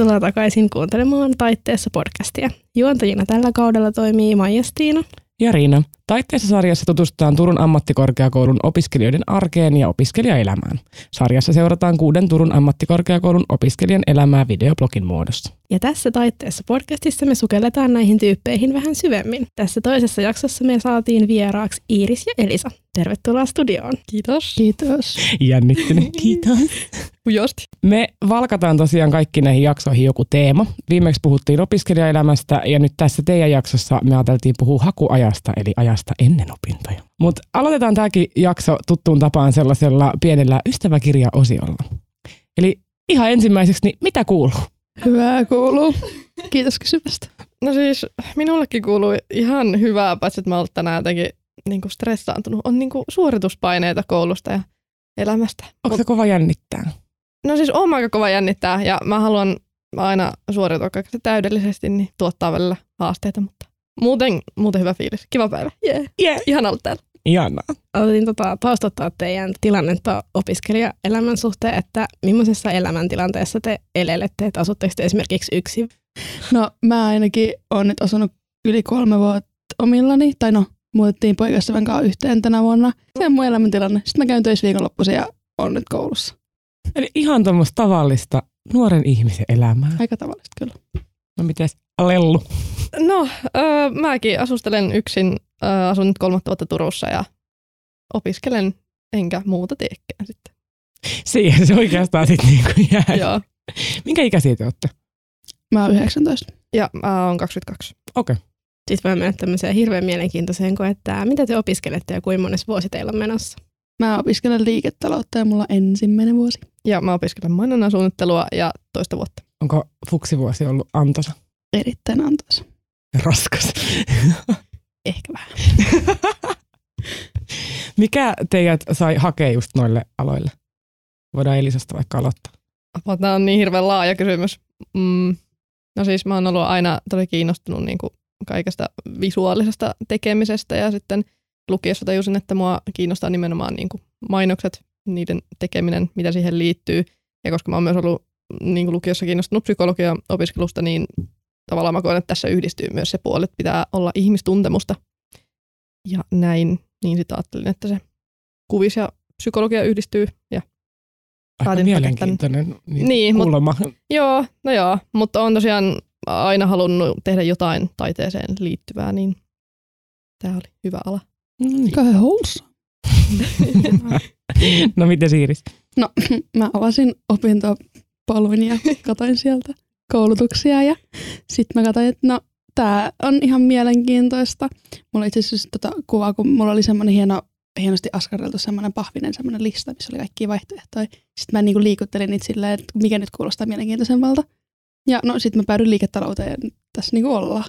Tervetuloa takaisin kuuntelemaan Taitteessa podcastia. Juontajina tällä kaudella toimii Maija Stiina ja Riina. Taitteessa sarjassa tutustutaan Turun ammattikorkeakoulun opiskelijoiden arkeen ja opiskelijaelämään. Sarjassa seurataan kuuden Turun ammattikorkeakoulun opiskelijan elämää videoblogin muodossa. Ja tässä Taitteessa podcastissa me sukelletaan näihin tyyppeihin vähän syvemmin. Tässä toisessa jaksossa me saatiin vieraaksi Iiris ja Elisa. Tervetuloa studioon. Kiitos. Kiitos. Jännittynyt. Kiitos. Ujosti. Me valkataan tosiaan kaikki näihin jaksoihin joku teema. Viimeksi puhuttiin opiskelijaelämästä ja nyt tässä teidän jaksossa me ajateltiin puhua hakuajasta eli ajasta ennen opintoja. Mutta aloitetaan tämäkin jakso tuttuun tapaan sellaisella pienellä ystäväkirjaosiolla. Eli ihan ensimmäiseksi, niin mitä kuuluu? Hyvää kuuluu. Kiitos kysymästä. No siis minullekin kuuluu ihan hyvää, paitsi että mä olen tänään jotenkin niin kuin stressaantunut. On niin kuin suorituspaineita koulusta ja elämästä. Onko se kova jännittää? No siis on aika kova jännittää ja mä haluan aina suoriutua kaikesta täydellisesti, niin tuottaa välillä haasteita, mutta muuten, muuten hyvä fiilis. Kiva päivä. Yeah. Yeah. Ihan ollut täällä. Ihanaa. Aloitin tota, taustottaa teidän tilannetta opiskelijaelämän suhteen, että millaisessa elämäntilanteessa te elelette, että asutteko te esimerkiksi yksi? No mä ainakin olen nyt asunut yli kolme vuotta omillani, tai no muutettiin poikaystävän kanssa yhteen tänä vuonna. Se on mun elämäntilanne. Sitten mä käyn töissä viikonloppuisin ja on nyt koulussa. Eli ihan tuommoista tavallista nuoren ihmisen elämää. Aika tavallista kyllä. No mites Lellu? No, öö, mäkin asustelen yksin, öö, asun nyt kolmatta vuotta Turussa ja opiskelen enkä muuta teekään sitten. Siihen se oikeastaan sitten niin jää. Joo. Minkä ikäisiä te olette? Mä oon 19. Ja mä oon 22. Okei. Okay. Sitten voi mennä tämmöiseen hirveän mielenkiintoiseen, kun että mitä te opiskelette ja kuinka monessa vuosi teillä on menossa? Mä opiskelen liiketaloutta ja mulla on ensimmäinen vuosi. Ja mä opiskelen mainonnan suunnittelua ja toista vuotta. Onko fuksivuosi ollut antoisa? Erittäin antoisa. Raskas. Ehkä vähän. Mikä teidät sai hakea just noille aloille? Voidaan Elisasta vaikka aloittaa. Tämä on niin hirveän laaja kysymys. Mm. No siis mä oon ollut aina tosi kiinnostunut niin kuin kaikesta visuaalisesta tekemisestä ja sitten lukiossa tajusin, että mua kiinnostaa nimenomaan niin kuin mainokset, niiden tekeminen, mitä siihen liittyy. Ja koska mä oon myös ollut niin kuin lukiossa kiinnostunut psykologia opiskelusta, niin tavallaan mä koen, että tässä yhdistyy myös se puoli, että pitää olla ihmistuntemusta. Ja näin, niin sitten ajattelin, että se kuvis ja psykologia yhdistyy ja Aika mielenkiintoinen niin, niin kuulemma. Mut, joo, no joo, mutta on tosiaan aina halunnut tehdä jotain taiteeseen liittyvää, niin tämä oli hyvä ala. Mm. Kauhean wholesome. no miten Siiris? No mä avasin opintopolvin ja katoin sieltä koulutuksia ja sitten mä katsoin, että no tää on ihan mielenkiintoista. Mulla itse asiassa tota kuvaa, kun mulla oli semmoinen hieno, hienosti askarreltu semmoinen pahvinen semmoinen lista, missä oli kaikki vaihtoehtoja. Sitten mä niinku liikuttelin niitä silleen, että mikä nyt kuulostaa mielenkiintoisemmalta. Ja no sitten mä päädyin liiketalouteen ja tässä niinku ollaan.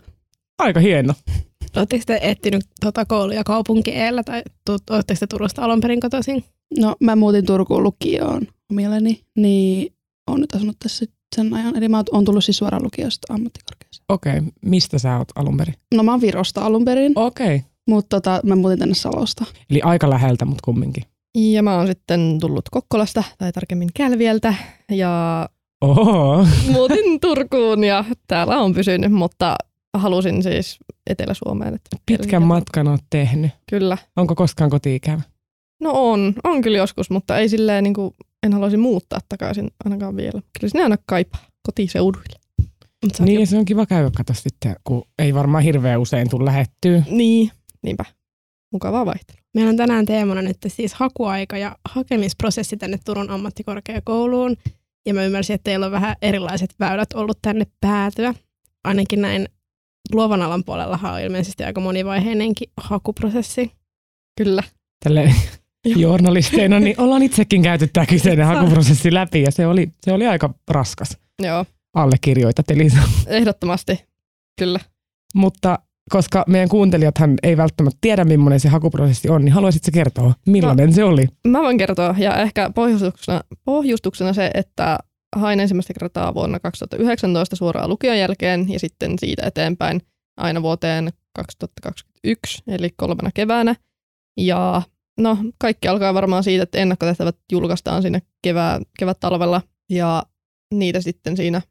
Aika hieno. Oletteko te etsinyt tota kouluja kaupunkiellä tai oletteko te Turusta alun perin kotoisin? No mä muutin Turkuun lukioon omilleni, niin on nyt asunut tässä sen ajan. Eli mä oon tullut siis suoraan lukiosta ammattikorkeaseen. Okei, okay. mistä sä oot alun perin? No mä oon Virosta alun perin. Okei. Okay. Mutta tota, mä muutin tänne Salosta. Eli aika läheltä, mutta kumminkin. Ja mä oon sitten tullut Kokkolasta, tai tarkemmin Kälvieltä, ja Oho. muutin Turkuun ja täällä on pysynyt, mutta halusin siis Etelä-Suomeen. Että Pitkän matkan oot tehnyt. Kyllä. Onko koskaan koti-ikävä? No on, on kyllä joskus, mutta ei silleen niin kuin, en haluaisi muuttaa takaisin ainakaan vielä. Kyllä sinne aina kaipaa kotiseuduille. Se niin, se on kiva käydä katsoa sitten, kun ei varmaan hirveän usein tule lähettyä. Niin, niinpä. Mukavaa vaihtelua. Meillä on tänään teemana nyt siis hakuaika ja hakemisprosessi tänne Turun ammattikorkeakouluun. Ja mä ymmärsin, että teillä on vähän erilaiset väylät ollut tänne päätyä. Ainakin näin luovan alan puolella on ilmeisesti aika monivaiheinenkin hakuprosessi. Kyllä. Tälle journalisteina, niin ollaan itsekin käyty tämä kyseinen hakuprosessi läpi ja se oli, se oli aika raskas. Joo. Allekirjoitat Elisa. Ehdottomasti, kyllä. Mutta koska meidän kuuntelijathan ei välttämättä tiedä, millainen se hakuprosessi on, niin haluaisitko kertoa, millainen no, se oli? Mä voin kertoa, ja ehkä pohjustuksena, pohjustuksena se, että hain ensimmäistä kertaa vuonna 2019 suoraan lukion jälkeen, ja sitten siitä eteenpäin aina vuoteen 2021, eli kolmena keväänä. Ja no, kaikki alkaa varmaan siitä, että ennakkotehtävät julkaistaan siinä kevää, kevät-talvella, ja niitä sitten siinä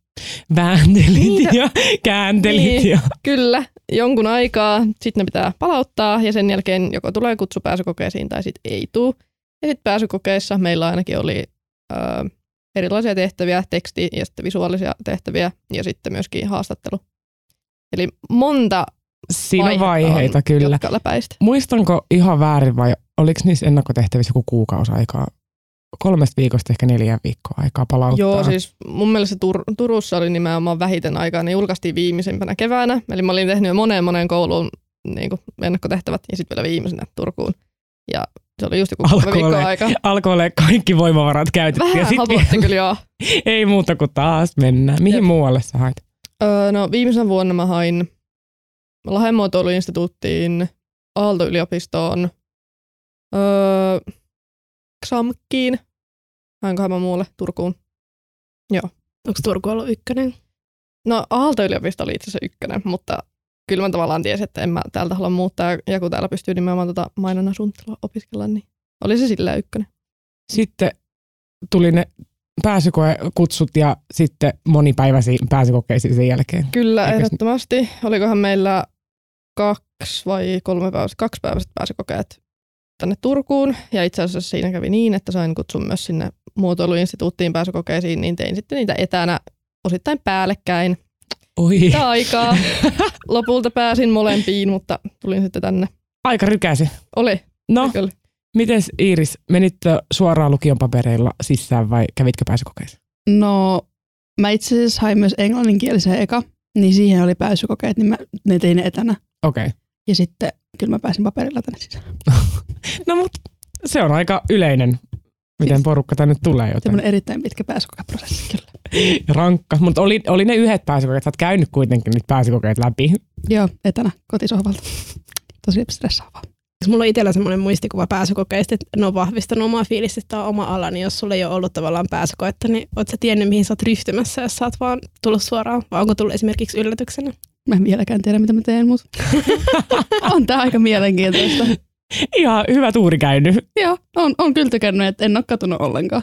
Vääntelit Niitä- ja kääntelit Niin. ja... Kyllä, jonkun aikaa, sitten ne pitää palauttaa ja sen jälkeen joko tulee kutsu pääsykokeisiin tai sitten ei tule. Ja sitten pääsykokeissa meillä ainakin oli ö, erilaisia tehtäviä, teksti- ja sitten visuaalisia tehtäviä ja sitten myöskin haastattelu. Eli monta Siinä vaiheita on, kyllä. Muistanko ihan väärin vai oliko niissä ennakkotehtävissä joku kuukausi aikaa? Kolmesta viikosta ehkä neljä viikkoa aikaa palauttaa. Joo, siis mun mielestä Tur- Turussa oli nimenomaan vähiten aikaa, niin julkaistiin viimeisimpänä keväänä. Eli mä olin tehnyt jo moneen moneen kouluun niin kuin ennakkotehtävät ja sitten vielä viimeisenä Turkuun. Ja se oli just joku kolme Alkoi viikkoa ole- aikaa. Alkoi olla kaikki voimavarat käytetty. Vähän ja sit hapotti kyllä joo. ei muuta kuin taas mennään. Mihin Jep. muualle sä hait? Öö, no viimeisenä vuonna mä hain Lahden muotoiluinstituuttiin, Aalto-yliopistoon, öö, XAMKkiin, hainkohan mä muualle Turkuun. Onko Turku ollut ykkönen? No Aalto-yliopisto oli itse asiassa ykkönen, mutta kyllä mä tavallaan tiesin, että en mä täältä halua muuttaa. Ja kun täällä pystyy nimenomaan tota mainonnan suunnittelua opiskella, niin oli se sillä ykkönen. Sitten tuli ne pääsykoekutsut ja sitten monipäiväisiin pääsykokeisiin sen jälkeen. Kyllä, Eikös- ehdottomasti. Olikohan meillä kaksi vai kolme päivästä, kaksi päivästä pääsykokeet tänne Turkuun. Ja itse asiassa siinä kävi niin, että sain kutsun myös sinne muotoiluinstituuttiin pääsykokeisiin, niin tein sitten niitä etänä osittain päällekkäin. Oi, Sitä aikaa. Lopulta pääsin molempiin, mutta tulin sitten tänne. aika rykäsi. Oli, No, kyllä. mites Iiris, menitkö suoraan lukion papereilla sisään vai kävitkö pääsykokeissa? No, mä itse asiassa hain myös englanninkielisen eka, niin siihen oli pääsykokeet, niin mä ne tein ne etänä. Okei. Okay. Ja sitten kyllä mä pääsin paperilla tänne sisään. No mut se on aika yleinen, miten Siis- porukka tänne tulee. Joten Semmoinen erittäin pitkä pääsykokeprosessi kyllä. rankka. Mutta oli, oli ne yhdet pääsykokeet, sä oot käynyt kuitenkin niitä pääsykokeet läpi. Joo, etänä kotisohvalta. Tosi stressaavaa. Jos mulla on itsellä semmoinen muistikuva pääsykokeista, että ne on vahvistanut omaa fiilistä, että on oma ala, niin jos sulla ei ole ollut tavallaan pääsykoetta, niin oot sä tiennyt, mihin sä oot ryhtymässä, jos sä oot vaan tullut suoraan, vai onko tullut esimerkiksi yllätyksenä? Mä en vieläkään tiedä, mitä mä teen, mutta on tää aika mielenkiintoista. Ihan hyvä tuuri käynyt. Joo, on, on kyllä tykännyt, että en ole katunut ollenkaan.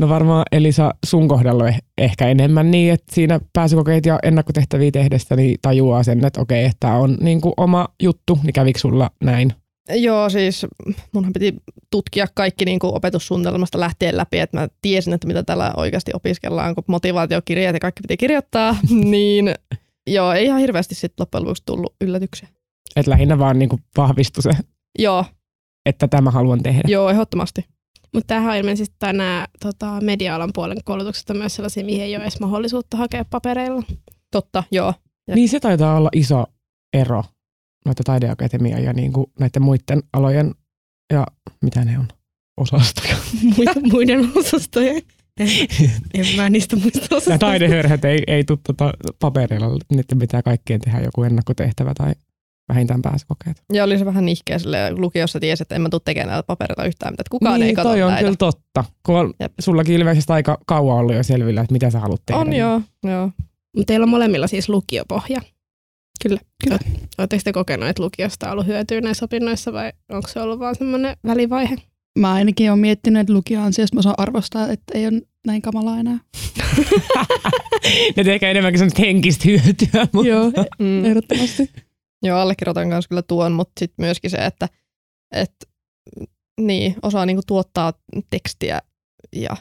No varmaan Elisa sun kohdalla eh- ehkä enemmän niin, että siinä pääsykokeet ja ennakkotehtäviä tehdessä niin tajuaa sen, että okei, että tämä on niin kuin oma juttu, niin kävikö sulla näin? Joo, siis munhan piti tutkia kaikki niin kuin opetussuunnitelmasta lähtien läpi, että mä tiesin, että mitä täällä oikeasti opiskellaan, kun motivaatiokirjat ja kaikki piti kirjoittaa, niin joo, ei ihan hirveästi sitten loppujen lopuksi tullut yllätyksiä. Että lähinnä vaan niin kuin vahvistui se, Joo, että tämä haluan tehdä. joo, ehdottomasti. Mutta tämähän on ilmeisesti tai nämä tota, media-alan puolen koulutukset on myös sellaisia, mihin ei ole edes mahdollisuutta hakea papereilla. Totta, joo. Niin se taitaa olla iso ero noita taideakatemian ja niin kuin näiden muiden alojen ja mitä ne on, osastoja. Muiden, muiden osastojen. En, en mä niistä muista Nämä osastoista. taidehörhät ei, ei tule tota paperilla, niiden pitää kaikkien tehdä joku ennakkotehtävä tai vähintään pääsykokeet. Ja oli se vähän nihkeä sille lukiossa tiesi, että en mä tule tekemään näitä papereita yhtään mitään, että kukaan niin, ei katso toi on näitä. kyllä totta. Kun on Jep. sullakin ilmeisesti aika kauan ollut jo selvillä, että mitä sä haluat tehdä. On niin- joo, joo. Mutta teillä on molemmilla siis lukiopohja. Kyllä. Kyllä. Oletteko te kokenut, että lukiosta on ollut hyötyä näissä opinnoissa vai onko se ollut vaan semmoinen välivaihe? Mä ainakin olen miettinyt, että lukio ansiosta mä osaan arvostaa, että ei ole näin kamalaa enää. ne tekee enemmänkin semmoista henkistä hyötyä. Mutta Joo, Mm. ehdottomasti. Joo, allekirjoitan kanssa kyllä tuon, mutta sitten myöskin se, että et, niin, osaa niinku tuottaa tekstiä ja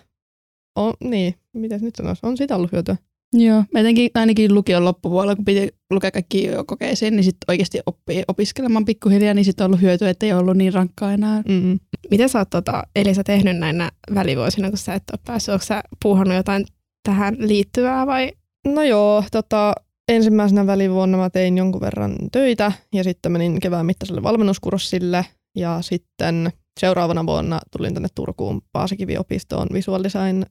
on, niin, miten nyt sanoisi, on siitä ollut hyötyä. Joo, etenkin ainakin lukion loppupuolella, kun piti lukea kaikki kokeisiin, niin sitten oikeasti oppii opiskelemaan pikkuhiljaa, niin sitten on ollut hyötyä, että ei ollut niin rankkaa enää. Mm. Miten sä oot tota, Elisa tehnyt näinä välivuosina, kun sä et ole päässyt? Onko sä puuhannut jotain tähän liittyvää vai No joo, tota, ensimmäisenä välivuonna mä tein jonkun verran töitä ja sitten menin kevään mittaiselle valmennuskurssille ja sitten seuraavana vuonna tulin tänne Turkuun Paasikiviopistoon visual design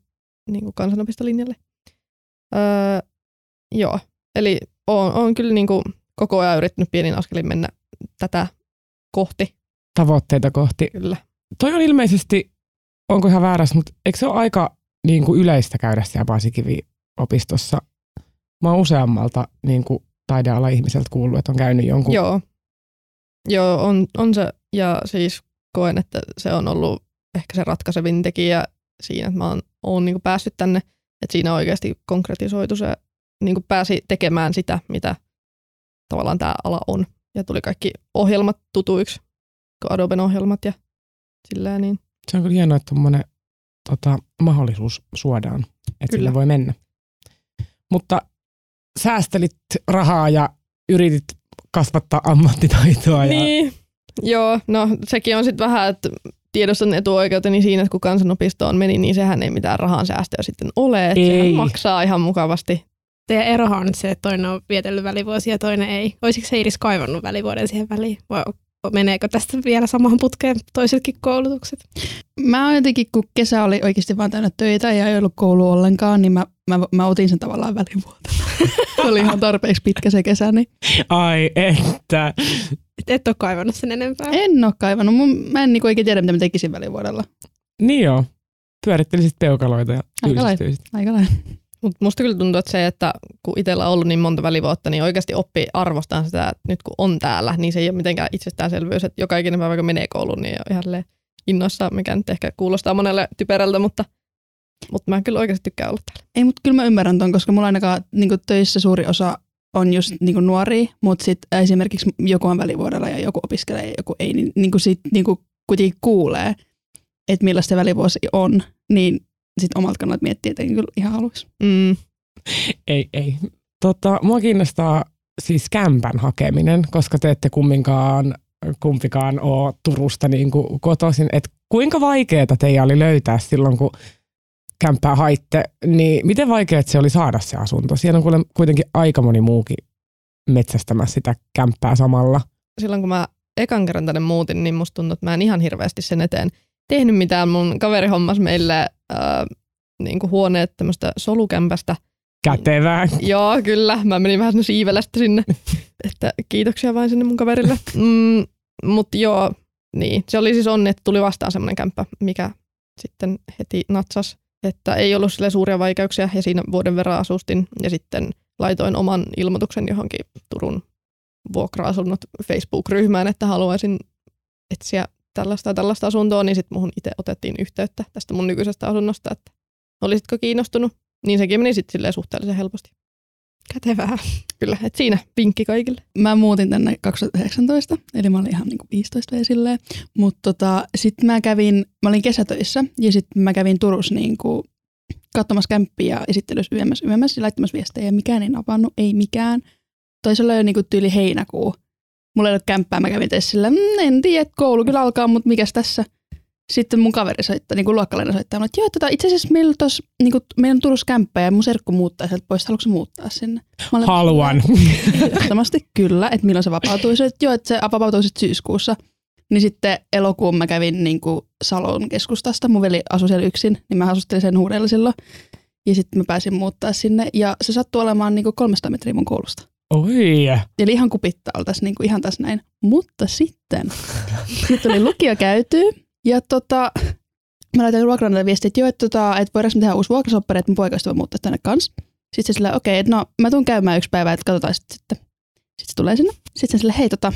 niin kuin kansanopistolinjalle. Öö, joo, eli oon, oon kyllä niin kuin koko ajan yrittänyt pienin askelin mennä tätä kohti, tavoitteita kohti. kyllä. Toi on ilmeisesti, onko ihan väärässä, mutta eikö se ole aika niin kuin yleistä käydä siellä Paasikivi-opistossa? Mä oon useammalta niin kuin taideala ihmiseltä kuullut, että on käynyt jonkun. Joo, joo on, on se, ja siis koen, että se on ollut ehkä se ratkaisevin tekijä siinä, että mä oon, oon niin päässyt tänne, että siinä oikeasti konkretisoitu se niin kuin pääsi tekemään sitä, mitä tavallaan tämä ala on. Ja tuli kaikki ohjelmat tutuiksi, kuin Adoben ohjelmat ja sillä niin. Se on kyllä hienoa, että tuommoinen tota, mahdollisuus suodaan, että sille voi mennä. Mutta säästelit rahaa ja yritit kasvattaa ammattitaitoa. Ja... Niin, joo, no sekin on sitten vähän, että tiedostan etuoikeuteni siinä, että kun kansanopistoon meni, niin sehän ei mitään rahan säästöä sitten ole. Että Ei. sehän maksaa ihan mukavasti. Teidän erohan on nyt se, että toinen on vietellyt välivuosia ja toinen ei. Olisiko se Iris kaivannut välivuoden siihen väliin? Vai meneekö tästä vielä samaan putkeen toisetkin koulutukset? Mä oon jotenkin, kun kesä oli oikeasti vaan täynnä töitä ja ei ollut koulu ollenkaan, niin mä, mä, mä otin sen tavallaan välivuotena. se oli ihan tarpeeksi pitkä se kesä, niin Ai että. Et, et ole kaivannut sen enempää. en oo kaivannut. Mun, mä en niinku oikein tiedä, mitä mä tekisin välivuodella. Niin joo. Pyörittelisit peukaloita ja Aika lailla. Aika lailla. Mutta musta kyllä tuntuu, että se, että kun itsellä on ollut niin monta välivuotta, niin oikeasti oppii arvostamaan sitä, että nyt kun on täällä, niin se ei ole mitenkään itsestäänselvyys, että joka ikinen päivä, kun menee kouluun, niin on ihan innoissaan, mikä nyt ehkä kuulostaa monelle typerältä, mutta, mutta mä kyllä oikeasti tykkään olla täällä. Ei, mutta kyllä mä ymmärrän ton, koska mulla ainakaan niin töissä suuri osa on just niin nuoria, mutta sitten esimerkiksi joku on välivuodella ja joku opiskelee ja joku ei, niin, niin kuin sit niin kuitenkin kuulee, että millaista se välivuosi on, niin sitten omalta kannalta miettiä, että kyllä ihan haluaisi. Mm. Ei, ei. Tota, mua kiinnostaa siis kämpän hakeminen, koska te ette kumminkaan, kumpikaan ole Turusta niin kuin kotoisin. Et kuinka vaikeaa teidän oli löytää silloin, kun kämppää haitte, niin miten vaikeaa se oli saada se asunto? Siellä on kuule kuitenkin aika moni muukin metsästämässä sitä kämppää samalla. Silloin kun mä ekan kerran tänne muutin, niin musta tuntuu, että mä en ihan hirveästi sen eteen tehnyt mitään. Mun kaveri hommas äh, niin kuin huoneet tämmöistä solukämpästä. Kätevää. Joo, kyllä. Mä menin vähän siivelästä sinne. että kiitoksia vain sinne mun kaverille. Mm, Mutta joo, niin. Se oli siis onni, että tuli vastaan semmoinen kämppä, mikä sitten heti natsas. Että ei ollut sille suuria vaikeuksia ja siinä vuoden verran asustin ja sitten laitoin oman ilmoituksen johonkin Turun vuokra-asunnot Facebook-ryhmään, että haluaisin etsiä tällaista ja tällaista asuntoa, niin sitten muhun itse otettiin yhteyttä tästä mun nykyisestä asunnosta, että olisitko kiinnostunut. Niin sekin meni sitten suhteellisen helposti. Kätevää. Kyllä, että siinä vinkki kaikille. Mä muutin tänne 2019, eli mä olin ihan niinku 15 vielä silleen. Mutta tota, sitten mä kävin, mä olin kesätöissä ja sitten mä kävin Turussa niinku katsomassa kämppiä ja esittelyssä yömmässä, yömmässä ja laittamassa viestejä. Mikään ei napannut, ei mikään. Toisella jo niinku tyyli heinäkuu. Mulla ei ollut kämppää, mä kävin tässä sillä, mm, en tiedä, koulu kyllä alkaa, mutta mikäs tässä? Sitten mun kaveri soittaa, niin kuin luokkalainen soittaa, että joo, tota, itse asiassa meillä, tos, niin kuin, meillä on Turussa kämppä ja mun serkku muuttaa sieltä pois, haluatko muuttaa sinne? Mä olen, Haluan. Ehdottomasti kyllä, että milloin se vapautuu. Se, että joo, että se vapautuu sitten syyskuussa. Niin sitten elokuun mä kävin niin kuin Salon keskustasta. Mun veli asui siellä yksin, niin mä asustelin sen huudella silloin. Ja sitten mä pääsin muuttaa sinne. Ja se sattui olemaan niin kuin 300 metriä mun koulusta. Oi. Eli ihan kupittaa tässä niin kuin ihan tässä näin. Mutta sitten, sitten oli lukio käyty. Ja tota, mä laitan vuokranantajalle viestiä, että joo, että, tota, että voidaanko me tehdä uusi vuokrasoppari, että mun poikaista voi muuttaa tänne kanssa. Sitten se sillä, okei, okay, no mä tuun käymään yksi päivä, että katsotaan sitten. Sitten, se tulee sinne. Sitten se sillä, hei tota,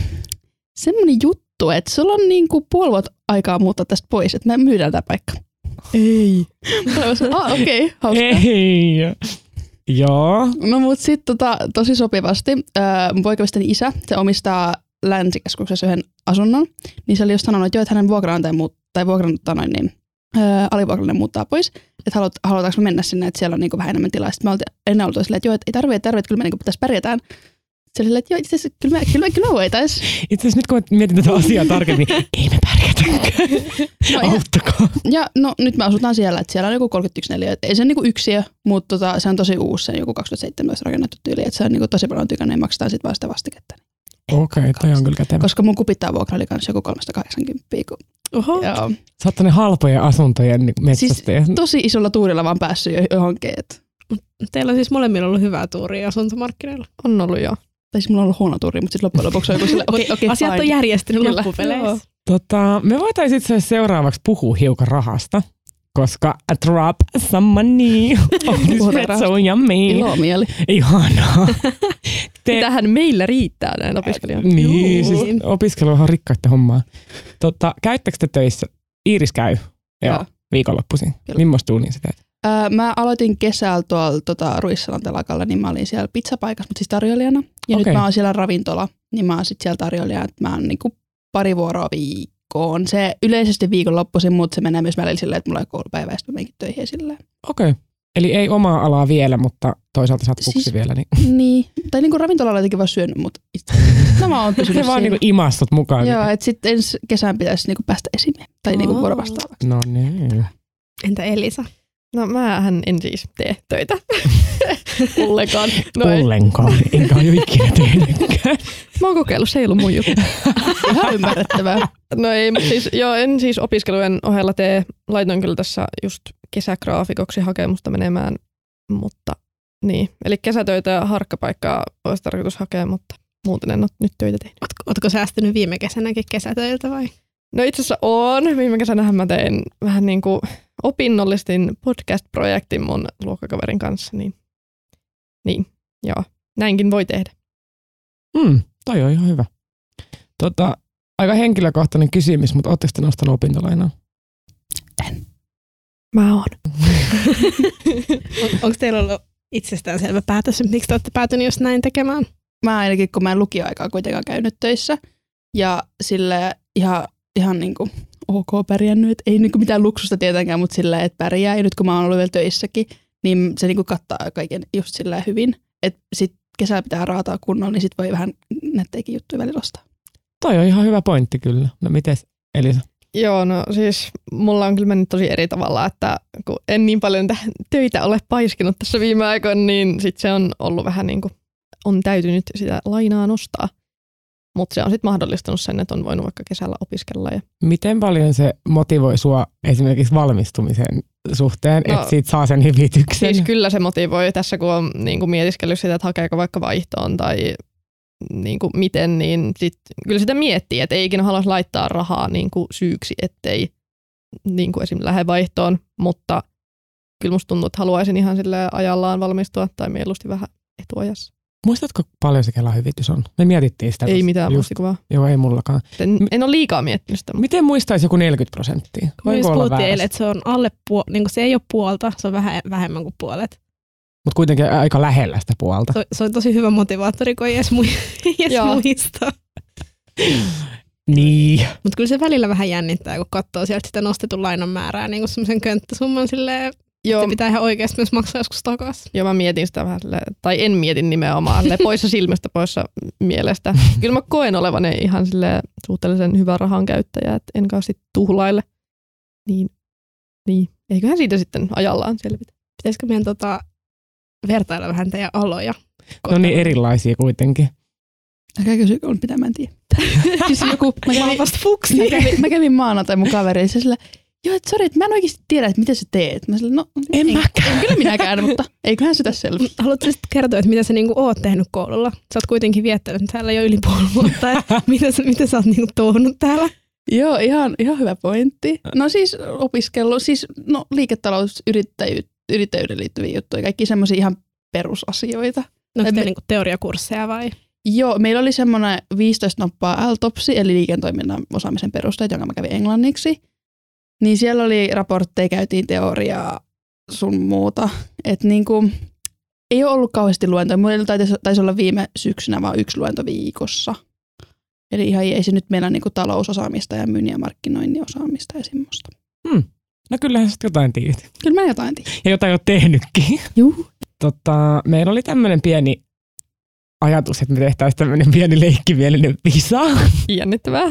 semmonen juttu, että sulla on niinku puoli vuotta aikaa muuttaa tästä pois, että me myydään tämä paikka. Ei. ah, okei, okay, hauskaa. Ei. Joo. No mut sit tota, tosi sopivasti, ää, mun poikaystäväni isä, se omistaa länsikeskuksessa yhden asunnon, niin se oli just sanonut, että joo, että hänen vuokranantaja muut, tai vuokranantaja noin, niin ää, alivuokrallinen muuttaa pois, että haluat, halutaanko me mennä sinne, että siellä on niinku vähän enemmän tilaa. Sitten me oltiin ennen oltu silleen, että joo, että ei tarvitse, tarvitse, että kyllä me niinku pitäisi pärjätään. Se oli silleen, että joo, itse asiassa kyllä me, kyllä me, kyllä me voitais. Itse asiassa nyt kun mietin tätä asiaa tarkemmin, niin ei me pärjätäkään. No, ja, Auttakaa. ja no nyt me asutaan siellä, että siellä on joku 31 neliö. Ei se niinku yksiö, mutta tota, se on tosi uusi, se on joku 2017 rakennettu tyyli, että se on niinku tosi paljon tykännyt ja maksetaan sitten vaan sitä vastiketta. Okei, okay, toi on kyllä kätevä. Koska mun kupittaa vuokra oli kanssa joku 380. Kun, Oho. joo. Sä oot ne halpojen asuntojen niin metsästäjä. Siis, Tosi isolla tuurilla vaan päässyt jo johonkin. Et, Teillä on siis molemmilla ollut hyvää tuuria asuntomarkkinoilla. On ollut joo. tai siis mulla on ollut huono tuuri, mutta sitten loppujen lopuksi on joku sille, okei, okei, Asiat on fine. järjestynyt Kyllä. loppupeleissä. Joo. Tota, me voitaisiin itse asiassa seuraavaksi puhua hiukan rahasta, koska drop some money on so yummy. Ilomieli. Ihanaa. Te, Mitähän meillä riittää näin opiskelijoille? niin, Juu. siis opiskelu on rikkaiden hommaa. Tota, käyttäkö te töissä? Iiris käy. Joo. Joo. Viikonloppuisin. Millaista duunia sä teet? Öö, mä aloitin kesällä tuolla tota, Ruissalan telakalla, niin mä olin siellä pizzapaikassa, mutta siis tarjoilijana. Ja Okei. nyt mä oon siellä ravintola, niin mä oon sitten siellä tarjoilijana, että mä oon niinku pari vuoroa viikkoon. Se yleisesti viikonloppuisin, mutta se menee myös välillä silleen, että mulla on koulupäivä ja sitten menenkin töihin silleen. Okei. Okay. Eli ei omaa alaa vielä, mutta toisaalta sä oot Siis- vielä. Niin. Niin, tai niinku ravintolalla jotenkin vaan syönyt, mutta itse. No mä oon pysynyt Se vaan niinku imastut mukaan. Joo, että sitten ensi kesän pitäisi niinku päästä esimiehen tai niinku Oo. vuorovastaavaksi. No niin. Entä Elisa? No mähän en siis tee töitä. Ollenkaan. No ei. Ollenkaan. Enkä ole ikinä tehnytkään. Mä oon kokeillut, se ei ollut mun juttu. Ihan ymmärrettävää. No ei, mutta siis, joo, en siis opiskelujen ohella tee. Laitoin kyllä tässä just kesägraafikoksi hakemusta menemään, mutta niin. Eli kesätöitä ja harkkapaikkaa olisi tarkoitus hakea, mutta muuten en ole nyt töitä tehnyt. Ootko, ootko säästynyt viime kesänäkin kesätöiltä vai? No itse asiassa on. Viime kesänähän mä tein vähän niin kuin opinnollistin podcast-projektin mun luokkakaverin kanssa, niin, niin joo, näinkin voi tehdä. Mm, toi on ihan hyvä. Tota, aika henkilökohtainen kysymys, mutta ootteko te nostanut opintolainaa? Mä oon. On, onko teillä ollut itsestäänselvä päätös, miksi te olette päätyneet just näin tekemään? Mä ainakin, kun mä en lukioaikaa kuitenkaan käynyt töissä ja sille ihan, ihan niinku ok pärjännyt, et ei niinku mitään luksusta tietenkään, mutta silleen, että pärjää. Ja nyt kun mä oon ollut vielä töissäkin, niin se niinku kattaa kaiken just silleen hyvin. Että sit kesällä pitää raataa kunnolla, niin sit voi vähän nätteikin juttuja välillä ostaa. Toi on ihan hyvä pointti kyllä. No mites Elisa? Joo, no siis mulla on kyllä mennyt tosi eri tavalla, että kun en niin paljon töitä ole paiskinut tässä viime aikoina, niin sit se on ollut vähän niin kuin, on täytynyt sitä lainaa nostaa. Mutta se on sitten mahdollistanut sen, että on voinut vaikka kesällä opiskella. Ja... Miten paljon se motivoi sua esimerkiksi valmistumisen suhteen, No, että siitä saa sen hyvityksen? Siis kyllä se motivoi tässä, kun on niin kuin mietiskellyt sitä, että hakeeko vaikka vaihtoon tai niin kuin miten, niin sit, kyllä sitä miettii, että ei ikinä halua laittaa rahaa niin kuin syyksi, ettei niin kuin esim. lähde vaihtoon, mutta kyllä musta tuntuu, että haluaisin ihan sille ajallaan valmistua tai mieluusti vähän etuajassa. Muistatko paljon se Kelan hyvitys on? Me mietittiin sitä. Ei mitään just- muistikuvaa. Joo, ei mullakaan. En, en ole liikaa miettinyt sitä. mutta- Miten muistaisi joku 40 prosenttia? Just olla puhuttiin eilen, että se on alle puol- niin se ei ole puolta, se on vähän vähemmän kuin puolet. Mutta kuitenkin aika lähellä sitä puolta. Se, se on tosi hyvä motivaattori, kun ei edes, mu- ei edes muista. Niin. Mutta kyllä se välillä vähän jännittää, kun katsoo sieltä sitä nostetun lainan määrää, niin kuin semmoisen könttäsumman silleen, Joo, se pitää ihan oikeasti myös maksaa joskus takaisin. Joo, mä mietin sitä vähän, sille, tai en mietin nimenomaan, sille poissa silmistä, poissa mielestä. Kyllä mä koen olevani ihan sille suhteellisen hyvä rahan käyttäjä, että en kauheasti tuhlaille. Niin, niin, eiköhän siitä sitten ajallaan selvitä. Pitäisikö meidän tota, vertailla vähän teidän aloja? No niin, erilaisia kuitenkin. Älkää kysy, kun pitää mä en tiedä. siis joku, mä kävin, mä kävin, mä kävin maanantai mun kaverille, se sillä, joo, että sori, että mä en oikeasti tiedä, että miten sä teet. Mä sillä, no, En mäkään. En kyllä minäkään, mutta eiköhän sitä selvä. Haluatko sitten kertoa, että mitä sä niinku oot tehnyt koululla? Sä oot kuitenkin viettänyt täällä jo yli puoli vuotta. mitä, sä- mitä sä oot niinku touhunut täällä? Joo, ihan, ihan hyvä pointti. No siis opiskellut, siis no, liiketalous, yrittäjyyt, yrittäjyyden liittyviä juttuja, kaikki semmoisia ihan perusasioita. No, onko Me- niinku teoriakursseja vai? Joo, meillä oli semmoinen 15 noppaa LTOPSi, eli liiketoiminnan osaamisen perusteet, jonka mä kävin englanniksi. Niin siellä oli raportteja, käytiin teoriaa, sun muuta. Että niinku, ei ole ollut kauheasti luentoja. Mulla taisi, taisi olla viime syksynä vaan yksi luento viikossa. Eli ihan ei se nyt meillä niinku talousosaamista ja myynnin ja markkinoinnin osaamista ja semmoista. No kyllähän sä jotain tiedät. Kyllä mä jotain tiedän. Ja jotain oot tehnytkin. Juu. Tota, meillä oli tämmöinen pieni ajatus, että me tehtäisiin tämmöinen pieni leikkimielinen visa. Jännittävää.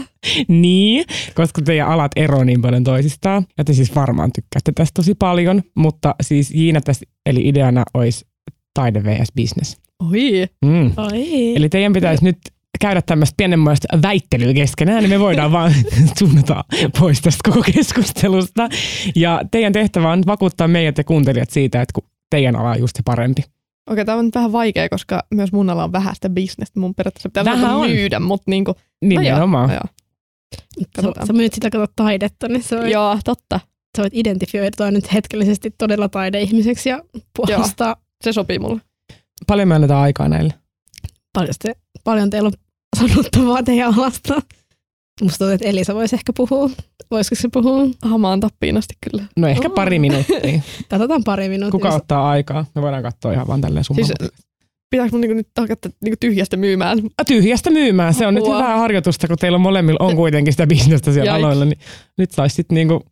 niin, koska teidän alat eroavat niin paljon toisistaan. Ja te siis varmaan tykkäätte tästä tosi paljon. Mutta siis Jiina tässä, eli ideana olisi taide vs. business. Oi. Mm. Oi. Eli teidän pitäisi nyt käydä tämmöistä pienemmäistä väittelyä keskenään, niin me voidaan vaan suunnata pois tästä koko keskustelusta. Ja teidän tehtävä on vakuuttaa meidät ja kuuntelijat siitä, että kun teidän ala on just se parempi. Okei, tämä on nyt vähän vaikea, koska myös mun ala on vähäistä bisnestä. Mun periaatteessa pitää Vähän vähän on. myydä, mutta niinku, Nimenomaan. no joo, Sä, katsotaan. sä myyt sitä kato taidetta, niin sä voit, joo, totta. sä voit identifioitua nyt hetkellisesti todella taideihmiseksi ja puolustaa Se sopii mulle. Paljon me annetaan aikaa näille. paljon, te, paljon teillä on sanottavaa teidän alasta. Musta tuntuu, että Elisa voisi ehkä puhua. Voisiko se puhua? Hamaan tappiin asti kyllä. No ehkä pari minuuttia. Katsotaan pari minuuttia. Kuka ottaa aikaa? Me voidaan katsoa ihan vaan tälleen summan. Siis pitääkö mun niinku nyt hakata niinku tyhjästä myymään? Tyhjästä myymään. Se on nyt Apua. hyvää harjoitusta, kun teillä molemmilla on kuitenkin sitä bisnestä siellä Jaiks. aloilla. Niin nyt saisi sitten niinku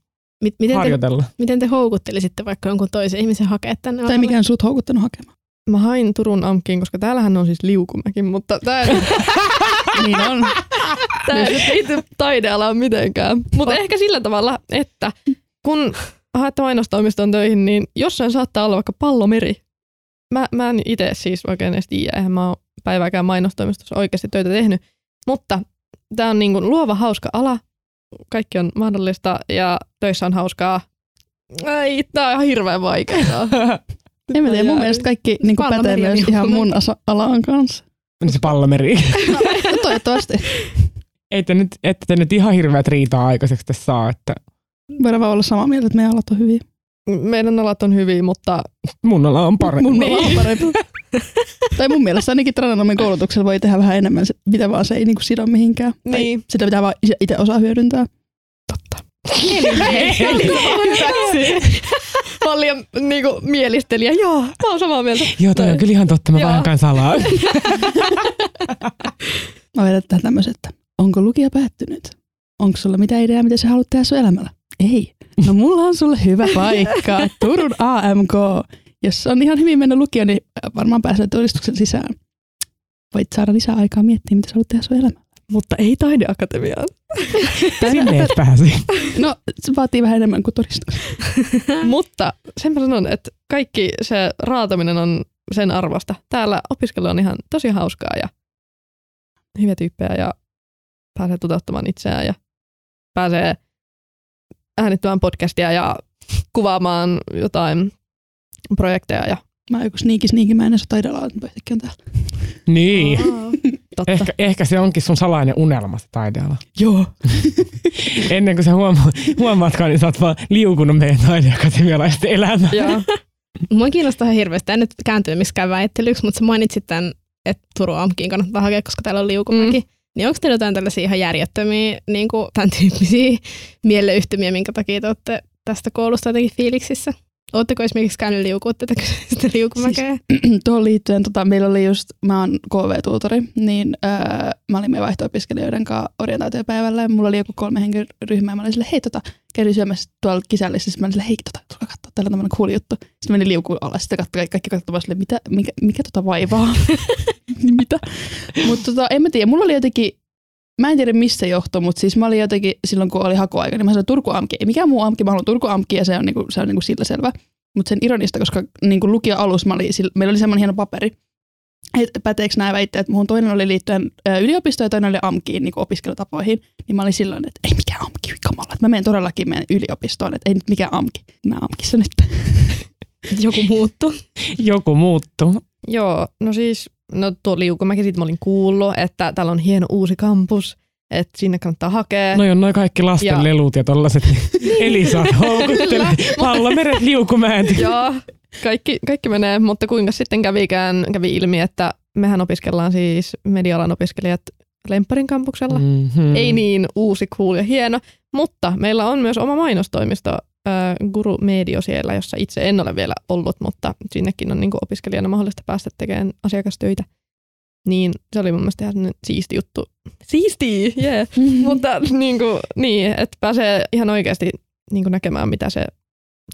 Mit, miten, te, harjoitella. miten te houkuttelisitte vaikka jonkun toisen ihmisen hakea tänne Tai mikä on sut houkuttanut hakemaan. Mä hain Turun Amkiin, koska täällähän on siis liukumäki, mutta tää, niin on. tää ei liity taidealaan mitenkään. Mutta ehkä sillä tavalla, että kun haette mainostoimiston töihin, niin jossain saattaa olla vaikka pallomeri. Mä, mä en itse siis oikein edes tiedä, eihän mä oon päivääkään mainostoimistossa oikeasti töitä tehnyt. Mutta tämä on niinku luova, hauska ala. Kaikki on mahdollista ja töissä on hauskaa. Ei, tää on ihan hirveän vaikeaa. En mä tiedä, mun mielestä kaikki niin pätee myös ihan ihan mun asa- alaan kanssa. Niin se pallomeri. No, toivottavasti. Ei te nyt, ette te nyt ihan hirveät riitaa aikaiseksi tässä saa, että Voidaan vaan olla samaa mieltä, että meidän alat on hyviä. Meidän alat on hyviä, mutta mun ala on parempi. Mun Niin. ala on parempi. tai mun mielestä ainakin trananomin koulutuksella voi tehdä vähän enemmän, mitä vaan se ei niinku sido mihinkään. Tai Niin. sitä pitää vaan itse osaa hyödyntää. totta. Paljon niinku mielistelijä. Joo, mä oon samaa mieltä. Joo, toi on kyllä ihan totta. Mä Joo. vähän kanssa alaa. Mä vedän tähän tämmöisen, että onko lukija päättynyt? Onko sulla mitä ideaa, mitä sä haluat tehdä sun elämällä? Ei. No mulla on sulle hyvä paikka. Turun AMK. Jos on ihan hyvin mennä lukio, niin varmaan pääsee todistuksen sisään. Voit saada lisää aikaa miettiä, mitä sä haluat tehdä sun elämällä. Mutta ei taideakatemiaan. Sinne et pääsi. No, se vaatii vähän enemmän kuin todistuksen. Mutta sen mä sanon, että kaikki se raataminen on sen arvosta. Täällä opiskelu on ihan tosi hauskaa ja hyviä tyyppejä ja pääsee toteuttamaan itseään ja pääsee äänittämään podcastia ja kuvaamaan jotain projekteja ja Mä oon joku sniiki sniiki, mä en edes mutta yhtäkkiä on täällä. Niin. Totta. Ehkä, ehkä se onkin sun salainen unelma se taideala. Joo. Ennen kuin sä huoma- huomaatkaan, niin sä oot vaan liukunut meidän taideakatemialaisten elämään. Ja Mua kiinnostaa ihan hirveästi. En nyt kääntynyt miskään väittelyksi, mutta sä mainitsit tämän, että Turun Amkiin kannattaa hakea, koska täällä on liukumäki. Mm. Niin onko teillä jotain tällaisia ihan järjettömiä, niin kuin tämän tyyppisiä mieleyhtymiä, minkä takia te olette tästä koulusta jotenkin fiiliksissä? Oletteko esimerkiksi käynyt liukua tätä kyseistä liukumäkeä? Tuohon liittyen, tota, meillä oli just, mä oon KV-tuutori, niin öö, mä olin meidän vaihto-opiskelijoiden kanssa orientaatiopäivällä ja mulla oli joku kolme hengen ryhmä ja mä olin silleen, hei tota, käydin syömässä tuolla kisällissä, sitten mä olin silleen, hei tota, tulkaa katsoa, täällä on tämmöinen cool juttu. Sitten meni liukuun alas, sitten katso, kaikki, katsoivat silleen, mitä, mikä, mikä tota vaivaa? mitä? Mutta tota, en mä tiedä, mulla oli jotenkin, Mä en tiedä mistä johtui, mutta siis mä olin jotenkin silloin kun oli hakuaika, niin mä sanoin Turku Amki. Ei mikään muu Amki, mä haluan Turku Amki ja se on, niinku, se on niinku sillä selvä. Mutta sen ironista, koska niinku lukio alussa mä oli, sillä- meillä oli semmoinen hieno paperi, että päteekö nämä väitteet, muun toinen oli liittyen yliopistoon ja toinen oli AMKiin niin opiskelutapoihin, niin mä olin silloin, että ei mikään AMKi, kamala, että mä menen todellakin meidän yliopistoon, että ei nyt mikään AMKi, mä AMKissa nyt. Joku muuttu. Joku muuttuu. Joo, no siis, no tuo Liukumäki, siitä mä olin kuullut, että täällä on hieno uusi kampus, että sinne kannattaa hakea. No on noin kaikki lasten Ja- lelut ja tollaset. Niin Elisa houkuttelee. Pallomeret liukumäet. Joo, kaikki, kaikki menee, mutta kuinka sitten kävikään, kävi ilmi, että mehän opiskellaan siis medialan opiskelijat Lempparin kampuksella. Mm. Mm-hmm. Ei niin uusi, cool ja hieno, mutta meillä on myös oma mainostoimisto, Guru Medio siellä, jossa itse en ole vielä ollut, mutta sinnekin on niin kuin opiskelijana mahdollista päästä tekemään asiakastöitä. Niin se oli mun mielestä ihan siisti juttu. Siisti, yeah. mutta niin, kuin, niin, että pääsee ihan oikeasti niin kuin näkemään, mitä se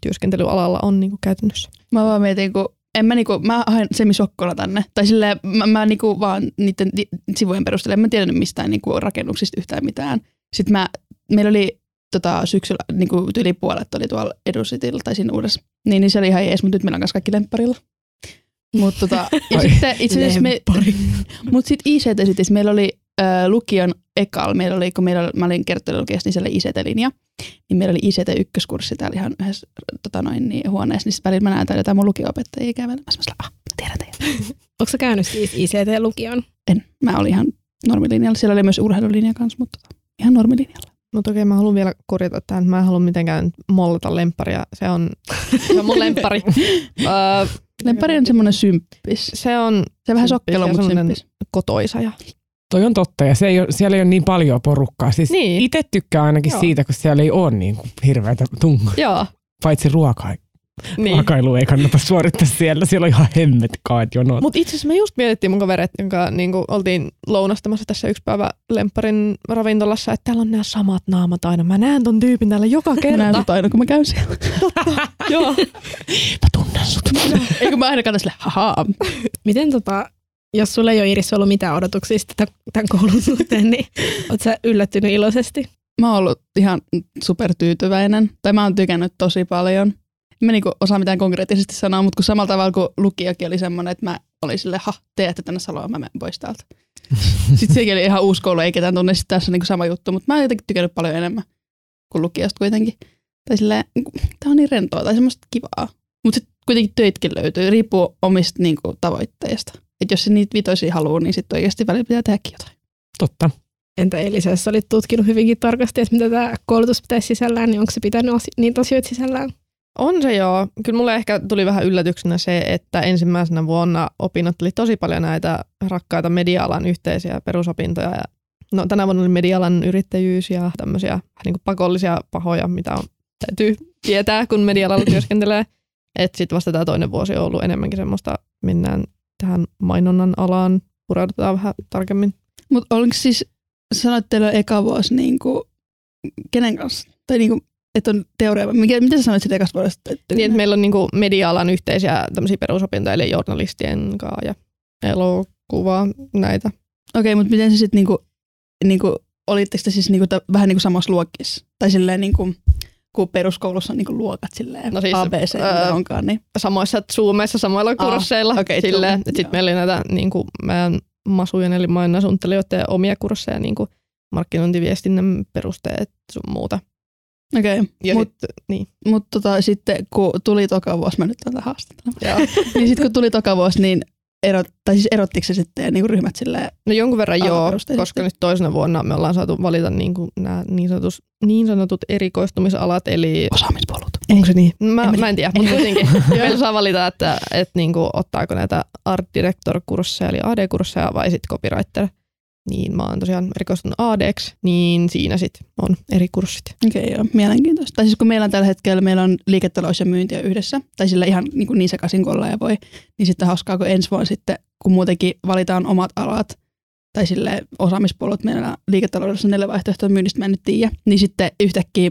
työskentelyalalla on niin kuin käytännössä. Mä vaan mietin, kun en mä niinku, mä hain semisokkona tänne. Tai silleen, mä, mä niinku vaan niiden sivujen perusteella, en mä tiennyt mistään niinku rakennuksista yhtään mitään. Sitten mä, meillä oli tota, syksyllä niinku yli puolet oli tuolla Edusitilla tai siinä uudessa. Niin, niin se oli ihan jees, mutta nyt meillä on kanssa kaikki lempparilla. Mutta tota, ja Ai. sitten itse asiassa me, mutta sitten ICT sitten, meillä oli äh, lukion ekal, meillä oli, kun meillä oli, mä olin kertolukijassa, niin siellä oli ICT-linja, niin meillä oli ICT-ykköskurssi täällä ihan yhdessä tota noin, niin, huoneessa, niin sitten välillä mä näen täällä jotain mun lukio-opettajia kävelemässä. Mä sanoin, ah, mä tiedän teidän. Onko sä käynyt siis ICT-lukion? En, mä olin ihan normilinjalla. Siellä oli myös urheilulinja kanssa, mutta tota, ihan normilinjalla. Mutta okei, mä haluan vielä korjata tämän. Mä en halua mitenkään mollata lempparia. Se on, se on mun lemppari. Öö, Lemppari on semmoinen symppis. se on Se vähän Symppis sokkelo, mutta semmoinen- symppis. kotoisa ja Toi on totta ja se ei ole, siellä ei ole niin paljon porukkaa. Siis Niin. itse tykkään ainakin Joo. siitä, kun siellä ei ole niin kuin hirveätä tungaa. Joo, Paitsi ruokaa. Niin. Ruokailu ei kannata suorittaa siellä. Siellä on ihan hemmet kaat jonot. Mutta itse asiassa me just mietittiin mun kavereet, jonka niinku, oltiin lounastamassa tässä yksi päivä Lempparin ravintolassa, että täällä on nämä samat naamat aina. Mä näen ton tyypin täällä joka Mä näen kerta. aina, kun mä käyn siellä. Joo. Mä tunnen sut. Eikö mä aina sille, haha. Miten tota, jos sulla ei ole Iris ollut mitään odotuksia tämän koulun suhteen, niin oot sä yllättynyt iloisesti? Mä oon ollut ihan supertyytyväinen. Tai mä oon tykännyt tosi paljon. En mä niinku osaa mitään konkreettisesti sanoa, mutta kun samalla tavalla kuin lukiokin oli semmoinen, että mä olin sille, ha, te jätte tänne Saloon, mä menen pois täältä. Sitten sekin oli ihan uusi koulu, ei ketään tunne, sitten tässä on niinku sama juttu, mutta mä oon jotenkin tykännyt paljon enemmän kuin lukiosta kuitenkin. Tai silleen, niinku, tää on niin rentoa tai semmoista kivaa. Mutta sitten kuitenkin töitkin löytyy, riippuu omista niinku, tavoitteista. Että jos se niitä vitoisia haluaa, niin sitten oikeasti välillä pitää tehdäkin jotain. Totta. Entä Elisessä olit tutkinut hyvinkin tarkasti, että mitä tämä koulutus pitäisi sisällään, niin onko se pitänyt osi- niitä asioita sisällään? On se joo. Kyllä mulle ehkä tuli vähän yllätyksenä se, että ensimmäisenä vuonna opinnot oli tosi paljon näitä rakkaita media-alan yhteisiä perusopintoja. Ja no, tänä vuonna oli media-alan yrittäjyys ja tämmöisiä niin kuin pakollisia pahoja, mitä on, täytyy tietää, kun media-alalla työskentelee. Että sitten vasta tämä toinen vuosi on ollut enemmänkin semmoista, mennään tähän mainonnan alaan, pureudutaan vähän tarkemmin. Mutta oliko siis, sanoit teillä eka vuosi niin kuin, kenen kanssa? Tai niin kuin, että on teoria, mikä, mitä sä sanoit siitä ekasta vuodesta? Että, Niin, että meillä on niinku media-alan yhteisiä tämmöisiä perusopintoja, eli journalistien kanssa ja elokuva, näitä. Okei, mutta miten se sitten niinku, niinku, olitteko te siis niinku, ta, vähän niinku samassa luokissa? Tai silleen niinku, kun peruskoulussa on niinku luokat silleen No siis, ABC, öö, onkaan, niin Samoissa Zoomeissa, samoilla kursseilla. okei, silleen, Zoom, että sitten meillä oli näitä niinku, meidän masujen, eli mainonnasuunnittelijoiden omia kursseja, niinku markkinointiviestinnän perusteet sun muuta. Okei. Ja Mut- sit, niin, Mutta tota, sitten kun tuli toka vuosi, mä nyt tätä haastattelemaan. joo. niin sitten kun tuli toka vuosi, niin erot, tai siis erottiko se sitten niinku ryhmät silleen, No jonkun verran joo, koska nyt toisena vuonna me ollaan saatu valita niinku nämä niin, sanotus, niin sanotut erikoistumisalat, eli osaamispolut? Onko se niin? Mä, En mä en tiedä, mutta kuitenkin. Meillä saa valita, että, että niinku, ottaako näitä art director-kursseja, eli AD-kursseja vai sitten copywriter. Niin mä oon tosiaan erikoistunut ADksi, niin siinä sitten on eri kurssit. Okei, okay, joo, mielenkiintoista. Tai siis kun meillä on tällä hetkellä, meillä on liiketalous ja myyntiä yhdessä, tai sillä ihan niin, kuin niin sekaisin kuin ja voi, niin sitten hauskaa, kun ensi vuonna sitten, kun muutenkin valitaan omat alat, tai sille osaamispolut, meillä liiketaloudessa neljä vaihtoehtoa myynnistä, mä en nyt tiedä, niin sitten yhtäkkiä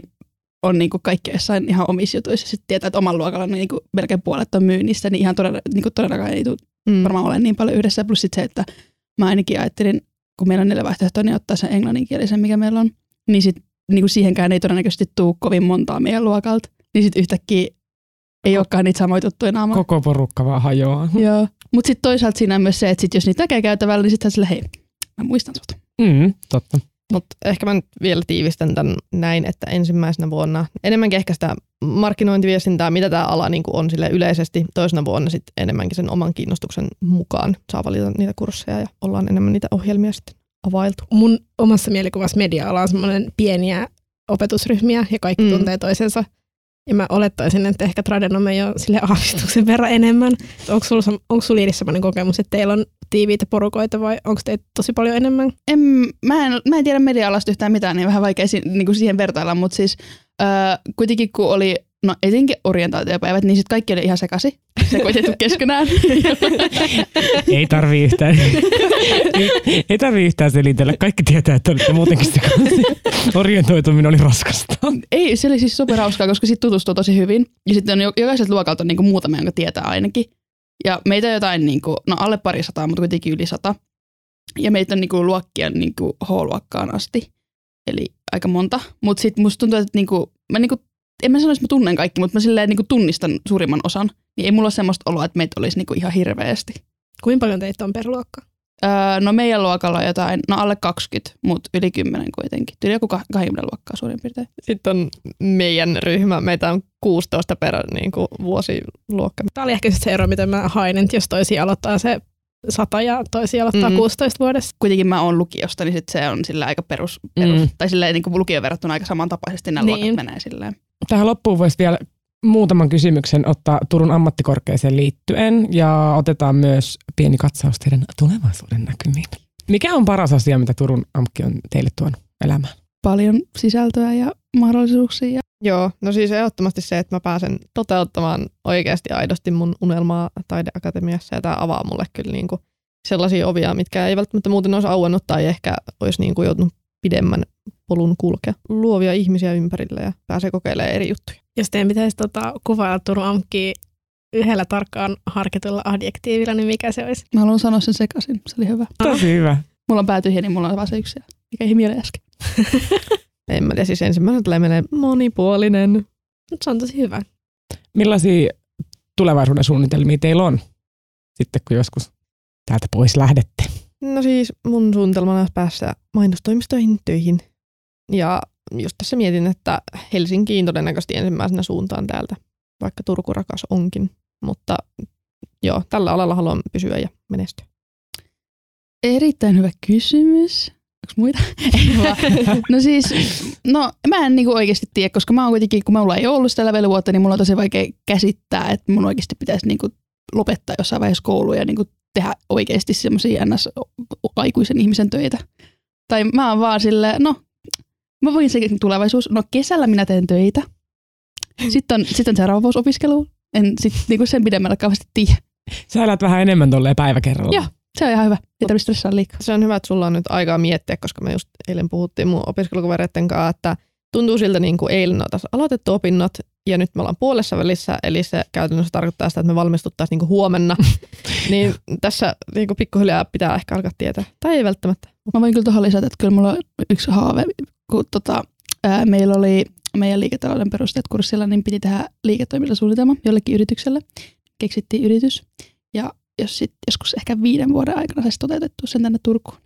on niin kuin kaikki jossain ihan omissa jutuissa, sitten tietää, että oman luokalla niin kuin melkein puolet on myynnissä, niin ihan todella, niin kuin todellakaan ei tule Mm. varmaan ole niin paljon yhdessä, plus sitten se, että mä ainakin ajattelin, kun meillä on neljä vaihtoehtoa, niin ottaa sen englanninkielisen, mikä meillä on, niin sit niin kuin siihenkään ei todennäköisesti tule kovin montaa meidän luokalta, niin sitten yhtäkkiä ei olekaan niitä samoja tuttuja naamoja. Koko porukka vaan hajoaa. Joo. Mutta sitten toisaalta siinä on myös se, että sit jos niitä näkee käytävällä, niin sitten sillä hei, mä muistan sut. Mm, totta. Mutta ehkä mä nyt vielä tiivistän tämän näin, että ensimmäisenä vuonna enemmänkin ehkä sitä markkinointiviestintää, mitä tämä ala niin on sille yleisesti. Toisena vuonna sitten enemmänkin sen oman kiinnostuksen mukaan saa valita niitä kursseja ja ollaan enemmän niitä ohjelmia sitten availtu. Mun omassa mielikuvassa media-ala on semmoinen pieniä opetusryhmiä ja kaikki Mm. tuntee toisensa. Ja mä olettaisin, että ehkä Tradenome jo sille aavistuksen verran enemmän. Onko sulla, onko sulla Iiris sellainen kokemus, että teillä on tiiviitä porukoita vai onko teitä tosi paljon enemmän? En, mä, en, mä en tiedä media-alasta yhtään mitään, niin vähän vaikea si, niin kuin siihen vertailla, mutta siis öö, kuitenkin kun oli, no etenkin orientaatiopäivät, niin sitten kaikki oli ihan sekasi, sekoitettu keskenään. Ei tarvii yhtään, ei, ei tarvii yhtään selitellä. Kaikki tietää, että olette muutenkin sekaisin. Orientoituminen oli raskasta. Ei, se oli siis superhauskaa, koska sitten tutustuu tosi hyvin. Ja sitten on jo- jokaiselta luokalta on niinku muutama, jonka tietää ainakin. Ja meitä on jotain, niinku, no alle pari sataa, mutta kuitenkin yli sata. Ja meitä on niinku luokkia niinku H-luokkaan asti. Eli aika monta. Mutta sitten musta tuntuu, että niinku, mä niinku, en mä sanoisi, että mä tunnen kaikki, mutta mä silleen niinku tunnistan suurimman osan. Niin ei mulla ole semmoista oloa, että meitä olisi niinku ihan hirveästi. Kuinka paljon teitä on per luokka? Öö, no meidän luokalla on jotain, no alle 20, mutta yli 10 kuitenkin. Tyyli joku kah- 20 luokkaa suurin piirtein. Sitten on meidän ryhmä, meitä on 16 per niin kuin, vuosiluokka. Tämä oli ehkä se ero, miten mä hain, että jos toisia aloittaa se 100 ja toisia aloittaa Mm. mm. 16 vuodessa. kuitenkin mä oon lukiosta, niin sit se on sillä aika perus, perus Mm. tai silleen niin kuin lukioon verrattuna aika samantapaisesti nämä niin. Niin. luokat menee silleen. Tähän loppuun voisi vielä muutaman kysymyksen ottaa Turun ammattikorkeeseen liittyen ja otetaan myös pieni katsaus teidän tulevaisuuden näkymiin. Mikä on paras asia, mitä Turun AMKki on teille tuonut elämään? Paljon sisältöä ja mahdollisuuksia. Joo, no siis ehdottomasti se, että mä pääsen toteuttamaan oikeasti aidosti mun unelmaa taideakatemiassa ja tämä avaa mulle kyllä niin kuin sellaisia ovia, mitkä ei välttämättä muuten olisi auennut tai ehkä olisi niin kuin joutunut pidemmän polun kulkea. Luovia ihmisiä ympärillä ja pääsee kokeilemaan eri juttuja. Jos teidän pitäisi tota, kuvailla Turun AMKkia yhdellä tarkkaan harkitulla adjektiivilla, niin mikä se olisi? mä haluan sanoa sen sekaisin. Se oli hyvä. Tosi hyvä. Mulla on päätyhjä, niin mulla on vaan se yksi, mikä ei mieleen äsken. En mä tiedä, siis ensimmäisenä tulee menee monipuolinen. Mutta se on tosi hyvä. Millaisia tulevaisuuden suunnitelmia teillä on sitten, kun joskus täältä pois lähdette? No siis mun suunnitelmana olisi päästä mainostoimistoihin töihin. Ja just tässä mietin, että Helsinkiin todennäköisesti ensimmäisenä suuntaan täältä, vaikka Turku rakas onkin. Mutta joo, tällä alalla haluan pysyä ja menestyä. Erittäin hyvä kysymys. Onko muita? No siis, no mä en niinku oikeasti tiedä, koska mä oon kuitenkin, kun mulla ei ollut sitä level-vuotta, niin mulla on tosi vaikea käsittää, että mun oikeasti pitäisi niinku lopettaa jossain vaiheessa koulu ja niinku tehdä oikeasti semmoisia ns-aikuisen ihmisen töitä. Tai mä oon vaan silleen, no, mä voin sekin tulevaisuus. No kesällä minä teen töitä. Sitten on, sitten on seuraava vuosi opiskelu. En sit niinku sen pidemmällä kauheasti tiedä. Sä elät vähän enemmän tolleen päivä kerralla. Joo. Se on ihan hyvä. Ei tarvitse stressaa liikaa. Se on hyvä, että sulla on nyt aikaa miettiä, koska me just eilen puhuttiin mun opiskelukavereiden kanssa, että tuntuu siltä niin kuin eilen oltaisiin aloitettu opinnot ja nyt me ollaan puolessa välissä, eli se käytännössä tarkoittaa sitä, että me valmistuttaisiin niin kuin huomenna. niin tässä niin kuin pikkuhiljaa pitää ehkä alkaa tietää. Tai ei välttämättä. Mä voin kyllä tuohon lisätä, että kyllä mulla on yksi haave, kun tota, ää, meillä oli meidän liiketalouden perusteet kurssilla, niin piti tehdä liiketoimintasuunnitelma jollekin yritykselle. Keksittiin yritys ja jos sit joskus ehkä viiden vuoden aikana saisi toteutettua sen tänne Turkuun,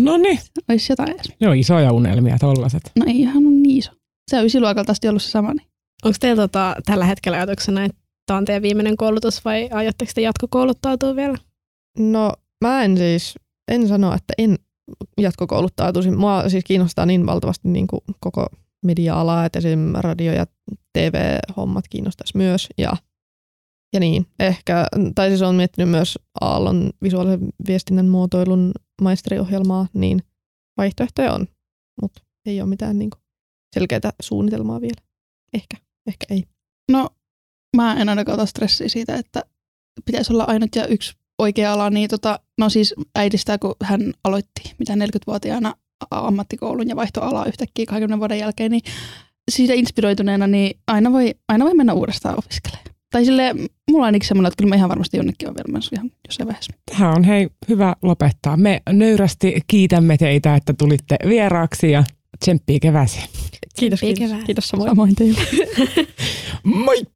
No niin, olisi jotain edes. ne on isoja unelmia tollaset. No ei ihan ole niin iso. Se on ysiluokalta asti ollut se sama. Niin. Onko teillä tota, tällä hetkellä ajatuksena, että tämä on teidän viimeinen koulutus vai aiotteko te jatkokouluttautua vielä? No mä en siis, en sano, että en jatkokouluttautuisi. Mua siis kiinnostaa niin valtavasti niin kuin koko media-ala, että esim. radio- ja TV-hommat kiinnostaisi myös. Ja, ja niin, ehkä, tai siis olen miettinyt myös Aallon visuaalisen viestinnän muotoilun maisteriohjelmaa, niin vaihtoehtoja on, mutta ei ole mitään niin kuin selkeää suunnitelmaa vielä. Ehkä, ehkä ei. No mä en ainakaan ota stressiä siitä, että pitäisi olla ainut ja yksi oikea ala. Niin tota, no siis äidistä, kun hän aloitti mitä 40-vuotiaana ammattikoulun ja vaihtoalaa yhtäkkiä 20 vuoden jälkeen, niin siitä inspiroituneena niin aina voi, aina voi mennä uudestaan opiskelemaan. Tai sille mulla on ainakin semmoinen, että kyllä mä ihan varmasti jonnekin on vielä menossa ihan jossain vaiheessa. Tähän on hei hyvä lopettaa. Me nöyrästi kiitämme teitä, että tulitte vieraaksi ja tsemppiä kevääseen. Kiitos, kiitos. kevääseen. Kiitos samoin. Samoin teille. Moi!